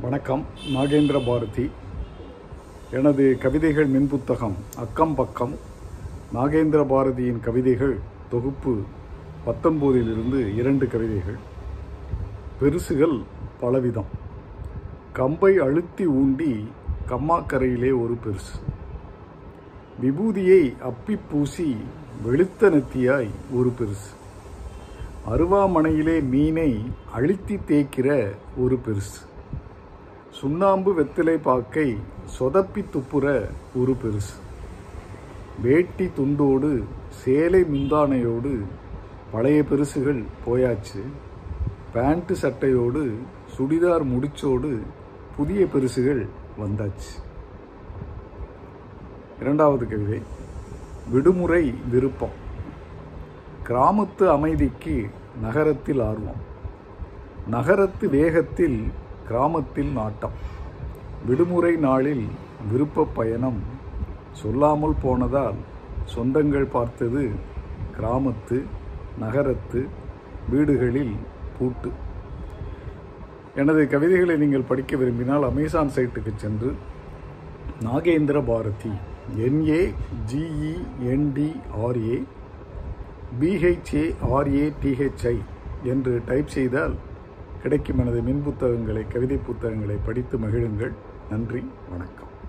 வணக்கம். நாகேந்திர பாரதி. எனது கவிதைகள் மின்புத்தகம் அக்கம் பக்கம் நாகேந்திர பாரதியின் கவிதைகள் தொகுப்பு பத்தொம்போதிலிருந்து இரண்டு கவிதைகள். பெருசுகள் பலவிதம். கம்பை அழுத்தி ஊண்டி கம்மாக்கரையிலே ஒரு பெருசு. விபூதியை அப்பி பூசி வெளுத்த நெத்தியாய் ஒரு பெருசு. அருவாமனையிலே மீனை அழுத்தி தேய்க்கிற ஒரு பெருசு. சுண்ணாம்பு வெத்திலை பாக்கை சொதப்பி துப்புற ஒரு பெருசு. வேட்டி துண்டோடு சேலை முந்தானையோடு பழைய பெருசுகள் போயாச்சு. பேண்ட்டு சட்டையோடு சுடிதார் முடிச்சோடு புதிய பெருசுகள் வந்தாச்சு. இரண்டாவது கவிதை விடுமுறை விருப்பம். கிராமத்து அமைதிக்கு நகரத்தில் ஆர்வம். நகரத்து வேகத்தில் கிராமத்தில் நாட்டம். விடுமுறை நாளில் விருப்ப பயணம் சொல்லாமல் போனதால் சொந்தங்கள் பார்த்தது கிராமத்து நகரத்து வீடுகளில் பூட்டு. எனது கவிதைகளை நீங்கள் படிக்க விரும்பினால் அமேசான் சைட்டுக்கு சென்று நாகேந்திர பாரதி என்ஏ ஜிஇஎன்டிஆர்ஏ பிஹெச்ஏஆர்ஏடிஹெச்ஐ என்று டைப் செய்தால் கிடைக்கும் எனது மின் புத்தகங்களை கவிதை புத்தகங்களை படித்து மகிழுங்கள். நன்றி வணக்கம்.